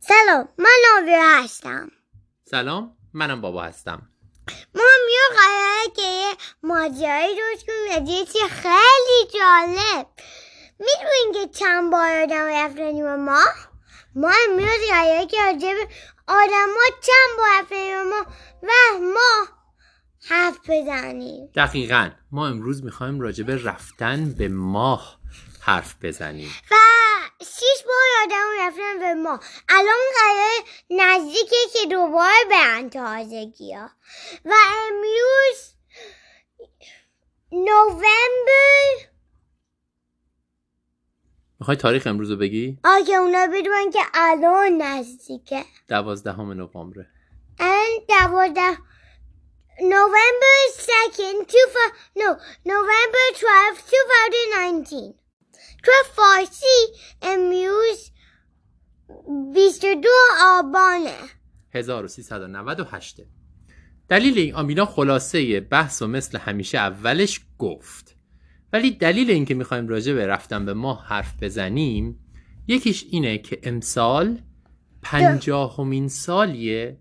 سلام من ناویر هستم. سلام منم بابا هستم. ما میو قراره که یه ماجرایی روش کنیم. یه چیزی خیلی جالب. می‌دونین که چند بار آدم و ما؟ ما امروز قراره که راجب آدم ها چند بار و ما و ما حرف بزنیم. دقیقا ما امروز می‌خوایم راجع به رفتن به ماه حرف بزنیم. و رفتن به ما. الان قرار نزدیکه که دوباره برن تازگی ها و امروز نوامبر. می‌خوای تاریخ امروز رو بگی؟ آگه اونا بدون که الان نزدیکه. دوازدهم نوامبر الان دوازده November 2nd, two, no, November 12, 2019. تو فارسی امروز 22 آبانه. 1398 دلیل این آمینا خلاصه بحث و مثل همیشه اولش گفت. ولی دلیل اینکه می‌خوایم راجع به رفتن به ماه حرف بزنیم یکیش اینه که امسال پنجاهمین سالیه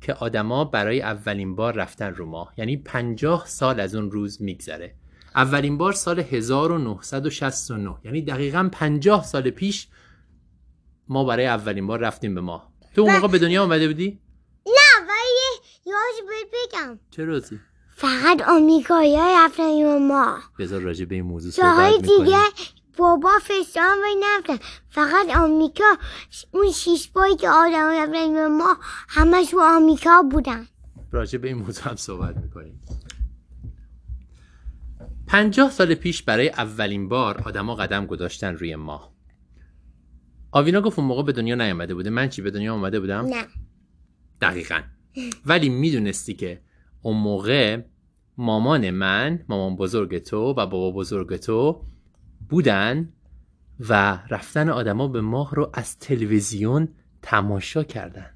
که آدما برای اولین بار رفتن رو ماه. یعنی پنجاه سال از اون روز میگذره. اولین بار سال 1969 یعنی دقیقا پنجاه سال پیش ما برای اولین بار رفتیم به ماه. تو اون موقع به دنیا آمده بودی؟ نه ولی یاد بهت بگم. چه روزی؟ فقط آمریکایی ها رفتن به ما بذار راجع به این موضوع صحبت می‌کنیم. دیگه بابا فرستان وی نفتن فقط آمریکا اون شیش بایی که آدم رفتن به ما همش رو آمریکا بودن. راجع به این موضوع هم صحبت می‌کنیم. پنجاه سال پیش برای اولین بار آدما قدم گذاشتن روی ماه. آوینا گفت اون موقع به دنیا نیامده بوده. من چی به دنیا آمده بودم؟ نه. دقیقا. ولی می‌دونستی که اون موقع مامان من مامان بزرگ تو و بابا بزرگ تو بودن و رفتن آدما به ماه رو از تلویزیون تماشا کردن.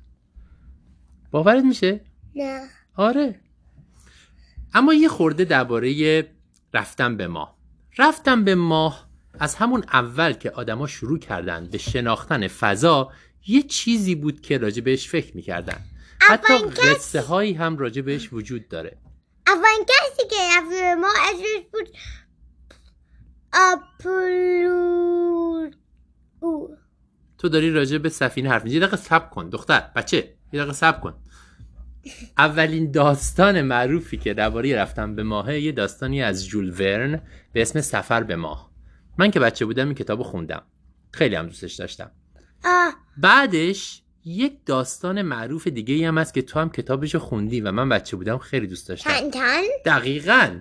باورت میشه؟ نه. آره. اما یه خورده درباره رفتن به ماه. رفتن به ماه از همون اول که آدما شروع کردن به شناختن فضا یه چیزی بود که راجع بهش فکر می‌کردن. حتی قصه هایی هم راجع بهش وجود داره. اولین کسی که رفت ما اسمش بود او. تو داری راجع به سفینه حرف می‌زنی. دقیقه صبر کن دختر بچه یه دقیقه صبر کن. اولین داستان معروفی که درباره رفتن به ماه یه داستانی از جول ورن به اسم سفر به ماه. من که بچه بودم این کتاب خوندم. خیلی هم دوستش داشتم. آه. بعدش یک داستان معروف دیگه هم هست که تو هم کتابشو خوندی و من بچه بودم خیلی دوست داشتم. تن تن دقیقا.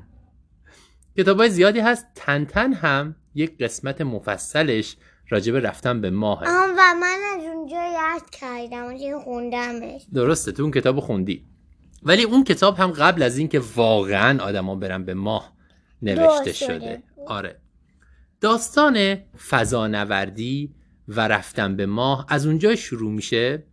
کتاب های زیادی هست. تنتن هم یک قسمت مفصلش راجع به رفتن به ماه و من از اونجا یاد کردم. این خوندمش. درسته تو اون کتاب خوندی. ولی اون کتاب هم قبل از اینکه واقعا آدما برن به ماه نوشته شده. آره. داستان فضانوردی و رفتن به ماه از اونجا شروع میشه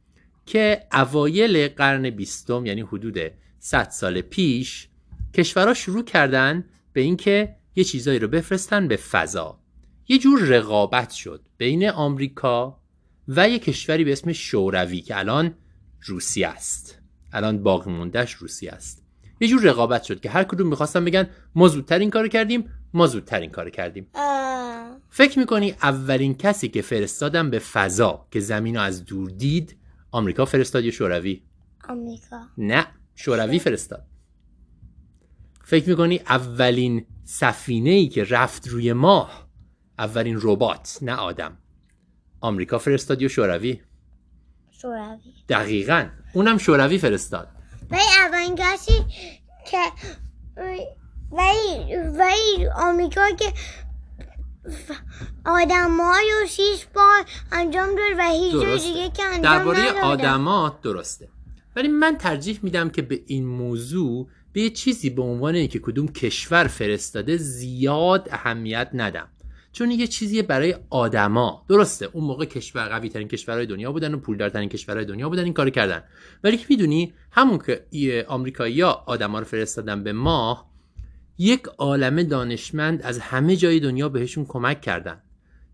که اوایل قرن بیستم یعنی حدود 100 سال پیش کشورها شروع کردن به اینکه یه چیزایی رو بفرستن به فضا. یه جور رقابت شد بین آمریکا و یه کشوری به اسم شوروی که الان روسیه است. الان باقی موندهش روسیه است. یه جور رقابت شد که هر کدوم می‌خواستن بگن ما زودتر این کارو کردیم ما زودتر این کارو کردیم. فکر می‌کنی اولین کسی که فرستادن به فضا که زمین رو از دور دید آمریکا فرستاد یا شوروی؟ آمریکا. نه شوروی فرستاد. فکر می‌کنی اولین سفینه ای که رفت روی ماه اولین ربات نه آدم. آمریکا فرستاد یا شوروی؟ شوروی. دقیقا. اونم شوروی فرستاد. ولی اولین کسی که ولی ولی آمریکا که آدم رو شیش بار انجام داد و هیچ جای. دیگه که انجام درباره. آدما درسته ولی من ترجیح میدم که به این موضوع به یه چیزی به عنوان اینکه کدوم کشور فرستاده زیاد اهمیت ندم چون یه چیزی برای آدما درسته اون موقع کشور قوی ترین کشورهای دنیا بودن و پولدارترین کشورهای دنیا بودن این کار کردن ولی می‌دونی همون که آمریکایی‌ها آدما رو فرستادن به ماه یک عالمه دانشمند از همه جای دنیا بهشون کمک کردن.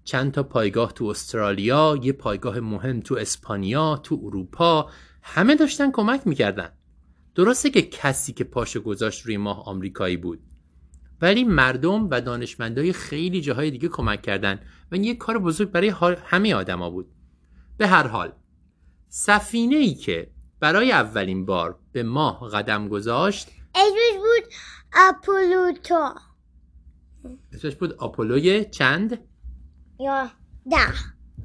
چند تا پایگاه تو استرالیا یه پایگاه مهم تو اسپانیا تو اروپا همه داشتن کمک می‌کردن. درسته که کسی که پاشو گذاشت روی ماه آمریکایی بود. ولی مردم و دانشمندای خیلی جاهای دیگه کمک کردن و این یه کار بزرگ برای همه آدما بود. به هر حال سفینه ای که برای اولین بار به ماه قدم گذاشت اسمش بود اپولوتا اسمش بود آپولوی چند؟ یا ده.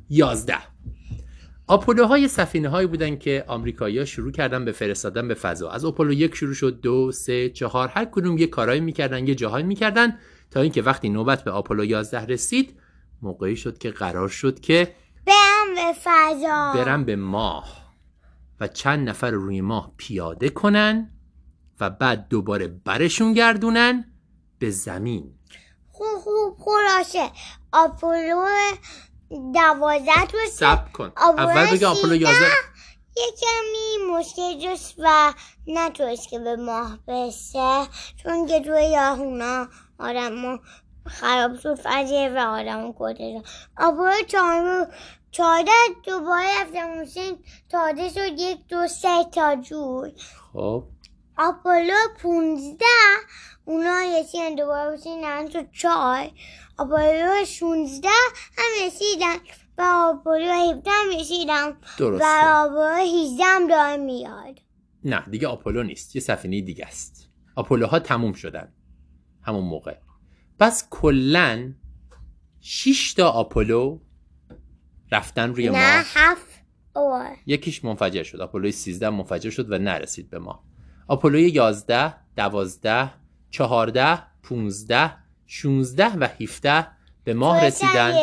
یازده. آپولوهای سفینه هایی بودن که آمریکایی‌ها شروع کردن به فرستادن به فضا. از آپولو یک شروع شد دو سه چهار. هر کدوم یه کارایی می‌کردن یه جاهایی می‌کردن تا اینکه وقتی نوبت به آپولو 11 رسید موقعی شد که قرار شد که برم به فضا. برن به ماه و چند نفر روی ماه پیاده کنن. و بعد دوباره برشون گردونن به زمین. خوب خوب خلاصه. آپولو دوازده تو سب کن. اول بگه آپولو 11 یه کمی مشکل جست و نتونست که به ماه برسه. چون که توی یاهونا آدم خراب شد فضیه و آدم کده آپولو چهارم چهارده دوباره رفتم حسین تازه شد یک دو سه تا جور. خب. آپولو پونزده. اونا رسیدن دوباره رسیدن تو چهار. آپولو 16 هم رسیدن و آپولو 17 هم رسیدن و آپولو 18 هم داره میاد. نه دیگه آپولو نیست یه سفینه دیگه است. آپولوها تموم شدن همون موقع. پس کلا 6 تا آپولو رفتن روی نه ماه. هفت اور یکیش منفجر شد. آپولوی 13 منفجر شد و نرسید به ما آپولوی 11 12 14 15 16 و 17 به ماه رسیدن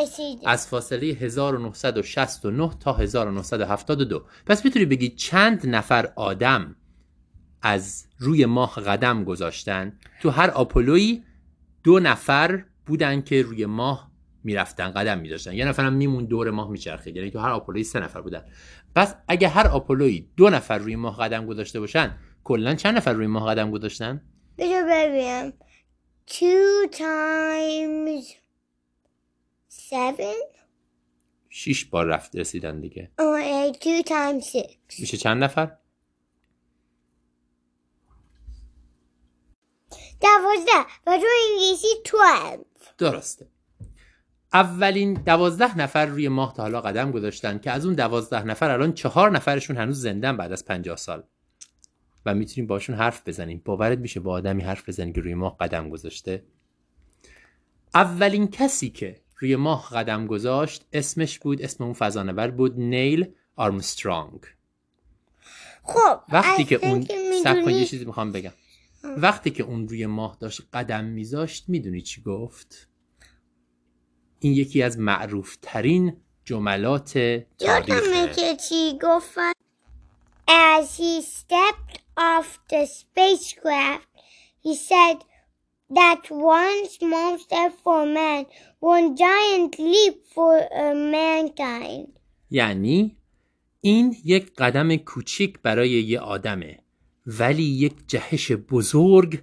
از فاصله 1969 تا 1972 پس می‌تونی بگی چند نفر آدم از روی ماه قدم گذاشتن؟ تو هر آپولویی دو نفر بودن که روی ماه می‌رفتن قدم میداشتن. یه نفرم میمون دور ماه میچرخید یعنی تو هر آپولویی سه نفر بودن. پس اگه هر آپولویی دو نفر روی ماه قدم گذاشته باشن کلا چند نفر روی ماه قدم گذاشتن؟ بذار ببینم. Two times seven? شیش بار رفت رسیدن دیگه. Or two times six. میشه چند نفر؟ دوازده. و تو انگلیسی twelve. درسته. اولین دوازده نفر روی ماه تا حالا قدم گذاشتن که از اون دوازده نفر الان چهار نفرشون هنوز زندن بعد از پنجاه سال. و می‌تونیم باشون حرف بزنیم. باورت میشه با آدمی حرف بزنی که روی ماه قدم گذاشته؟ اولین کسی که روی ماه قدم گذاشت اسمش بود اسم اون فضانورد بود نیل آرمسترانگ. خب وقتی که اون سب یه چیزی می‌خوام بگم. وقتی که اون روی ماه داشت قدم میذاشت می‌دونی چی گفت؟ این یکی از معروف ترین جملات یادمه تاریخه که چی گفت؟ As he stepped off the spacecraft, he said that one small step for man, one giant leap for uh, mankind. یعنی این یک قدم کوچیک برای یه آدمه ولی یک جهش بزرگ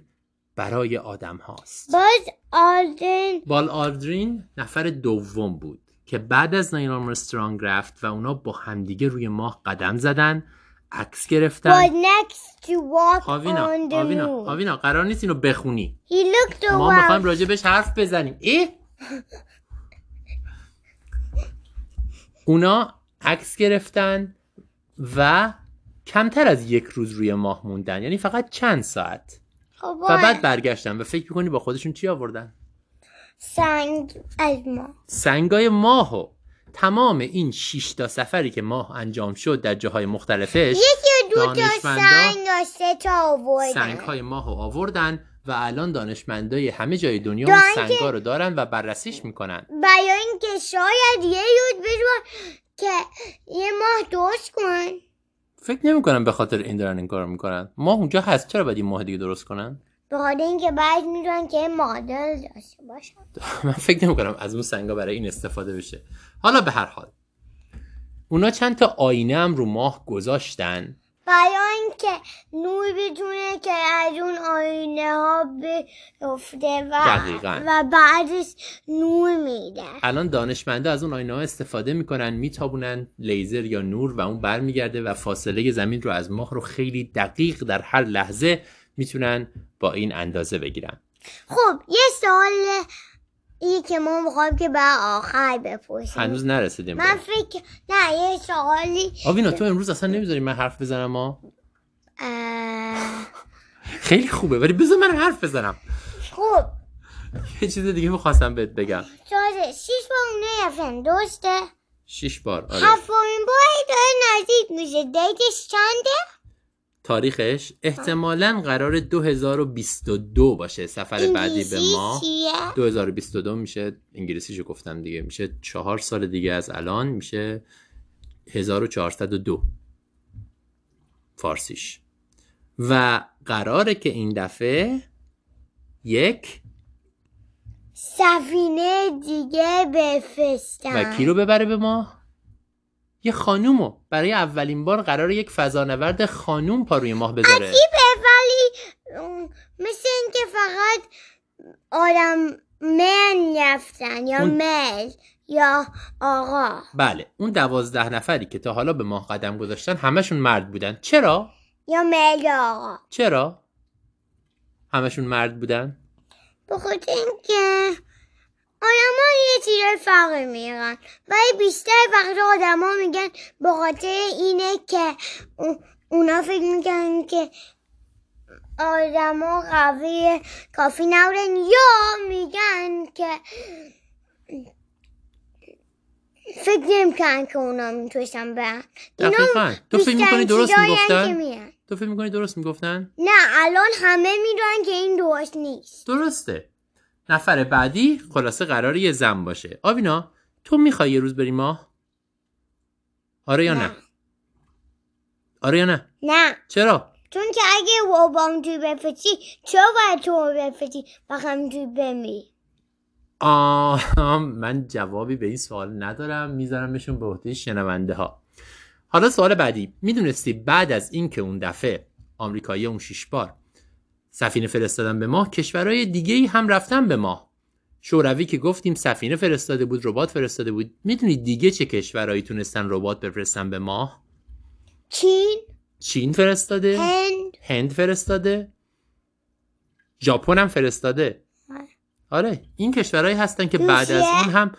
برای آدم هاست Buzz Aldrin بال آلدرین نفر دوم بود که بعد از نیل آرمسترانگ رفت و اونا با همدیگه روی ماه قدم زدن عکس was گرفتن next to walk آوینا on the آوینا moon. آوینا قرار نیست اینو بخونی. He looked ما می‌خوایم around. راجع بهش حرف بزنیم. ای؟ اونا عکس گرفتن و کمتر از یک روز روی ماه موندن. یعنی فقط چند ساعت. خب و بعد برگشتن. و فکر می‌کنی با خودشون چی آوردن؟ سنگ از ما سنگای ماه و تمام این 6 تا سفری که ماه انجام شد در جاهای مختلفش یکی و دو تا سنگ یا سه تا آوردن. سنگ های ماه رو آوردن و الان دانشمندای همه جای دنیا اون سنگا رو دارن و بررسیش می‌کنن. برای اینکه شاید یه روز بشون که یه ماه درست کن فکر نمی کنم به خاطر این دارن این کار می‌کنن. ماه اونجا هست چرا باید این ماه دیگه درست کنن؟ به خاطر اینکه بعد می‌دونن که مادر داشته باشن. من فکر نمی کنم از اون سنگا برای این استفاده بشه. حالا به هر حال. اونا چند تا آینه هم رو ماه گذاشتن. برای اینکه نور بتونه که از اون آینه ها بیفته و, دقیقاً. و بعدش نور میده. الان دانشمندا از اون آینه ها استفاده می‌کنن میتابونن لیزر یا نور و اون برمیگرده و فاصله زمین رو از ماه رو خیلی دقیق در هر لحظه می‌تونن با این اندازه بگیرن. خب یه سوال ای که ما می‌خوایم که به آخر بپرسیم. هنوز نرسیدیم من فکر نه یه سوالی آوینا تو امروز اصلا نمی‌ذاری من حرف بزنم ما اه، خیلی خوبه ولی بذار من حرف بزنم. خب. یه چیز دیگه می‌خواستم بهت بگم. تازه شیش بار اونه رفتن درسته؟ شیش بار آره. هفتمین باری داره نزدیک میشه. دیتش چنده؟ تاریخش احتمالا قرار 2022 باشه سفر بعدی به ما. چیه؟ 2022 میشه انگلیسیشو گفتم دیگه. میشه چهار سال دیگه از الان میشه 1402 فارسیش. و قراره که این دفعه یک سفینه دیگه بفرستن و کی رو ببره به ما؟ یه خانومو برای اولین بار قرار یک فضانورد خانوم پا روی ماه بذاره عجیبه ولی مثل اینکه فقط آدم من رفتن یا اون- مل یا آقا بله اون دوازده نفری که تا حالا به ماه قدم گذاشتن همشون مرد بودن چرا؟ یا مل یا آقا چرا؟ همشون مرد بودن؟ به خاطر اینکه آدما یه چیزای فرقی میگن ولی بیشتر وقت آدما میگن به خاطر اینه که او- اونا فکر می‌کنن که آدما قوی کافی نبودن یا میگن که فکر نمی‌کنن که اونا می‌تونستن برن. دقیقا. تو فکر می‌کنی درست می‌گفتن؟ تو فکر می‌کنی درست می‌گفتن؟ نه الان همه می‌دونن که این درست نیست. درسته. نفر بعدی خلاصه قرار یه زن باشه آوینا تو می‌خوای یه روز بری ماه؟ آره یا نه؟ نه. آره یا نه؟ نه چرا؟ چون که اگه وابام توی بفتی چرا باید تو بفتی هم توی بمی آه من جوابی به این سوال ندارم میذارمشون به عهده شنونده ها حالا سوال بعدی می‌دونستی بعد از اینکه اون دفعه آمریکایی اون شیش بار سفینه فرستادن به ماه کشورهای دیگه ای هم رفتن به ماه. شوروی که گفتیم سفینه فرستاده بود ربات فرستاده بود. می‌دونی دیگه چه کشورهایی تونستن ربات بفرستن به ماه؟ چین. چین فرستاده. هند. هند فرستاده. ژاپن هم فرستاده. آره. آره این کشورهایی هستن که بعد از؟ اون هم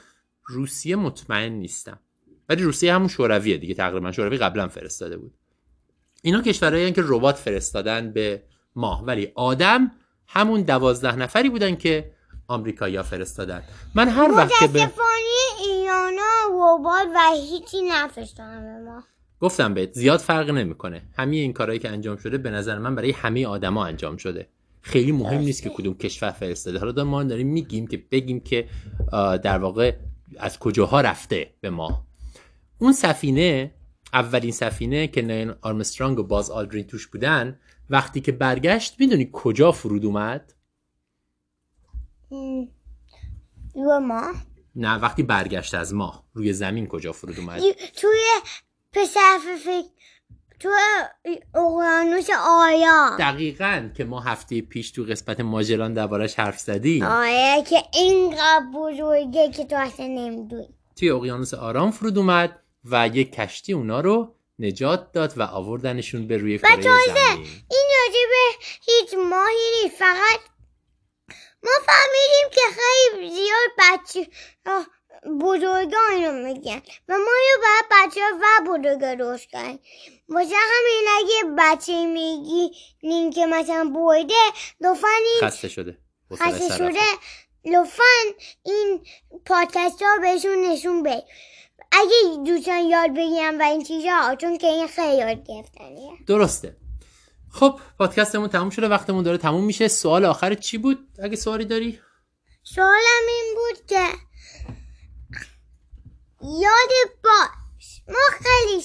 روسیه مطمئن نیستم ولی روسیه همون شورویه دیگه تقریبا شوروی قبلا فرستاده بود. اینا کشورهایی که ربات فرستادن به ماه. ولی آدم همون دوازده نفری بودن که آمریکایی‌ها فرستادن. من هر وقت که به ایانا وباد و هیچی نفرستانم به ما. گفتم بهت زیاد فرق نمی‌کنه. همه این کارهایی که انجام شده به نظر من برای همه آدما انجام شده. خیلی مهم نیست که کدوم کشور فرستاده. حالا ما داریم میگیم که بگیم که در واقع از کجاها رفته به ما. اون سفینه اولین سفینه که نیل آرمسترانگ و باز آلدرین توش بودن وقتی که برگشت می‌دونی کجا فرود اومد؟ م، رو ما نه وقتی برگشت از ماه. روی زمین کجا فرود اومد؟ توی پسفیک توی اقیانوس آیا دقیقا که ما هفته پیش تو قسمت ماجران دربارش حرف زدیم. آیا که اینقدر بزرگه که تو اصلا نمی‌دونی. توی اقیانوس آرام فرود اومد و یک کشتی اونا رو نجات داد و آوردنشون به روی کره زمین این راجبه هیچ ماهی نیست فقط ما فهمیدیم که خیلی زیاد بچه بزرگا اینو میگن و ما یا باید بچه و بزرگا درست کنیم. واسه همین اگه بچه میگی نیم که مثلا بویده لطفا این خسته شده. خسته. شده لطفا این پادکست ها بهشون نشون بده. اگه دوستان یاد بگیرن و این چیزها چون که این خیلی یاد گرفتنیه. درسته. خب پادکستمون تموم شده وقتمون داره تموم میشه. سوال آخر چی بود؟ اگه سوالی داری؟ سوالم این بود که یاد باش. ما خیلی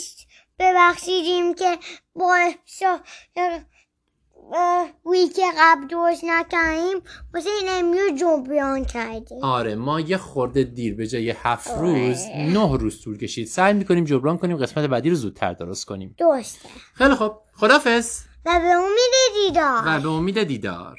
ببخشیدیم که با اه، ویک قبل درست نکردیم واسه این امیو جبران کردیم. آره ما یه خورده دیر به جای هفت روز نه روز طول کشید. سعی می‌کنیم جبران کنیم قسمت بعدی رو زودتر درست کنیم. درسته. خیلی خب خدافز و به امید دیدار. و به امید دیدار.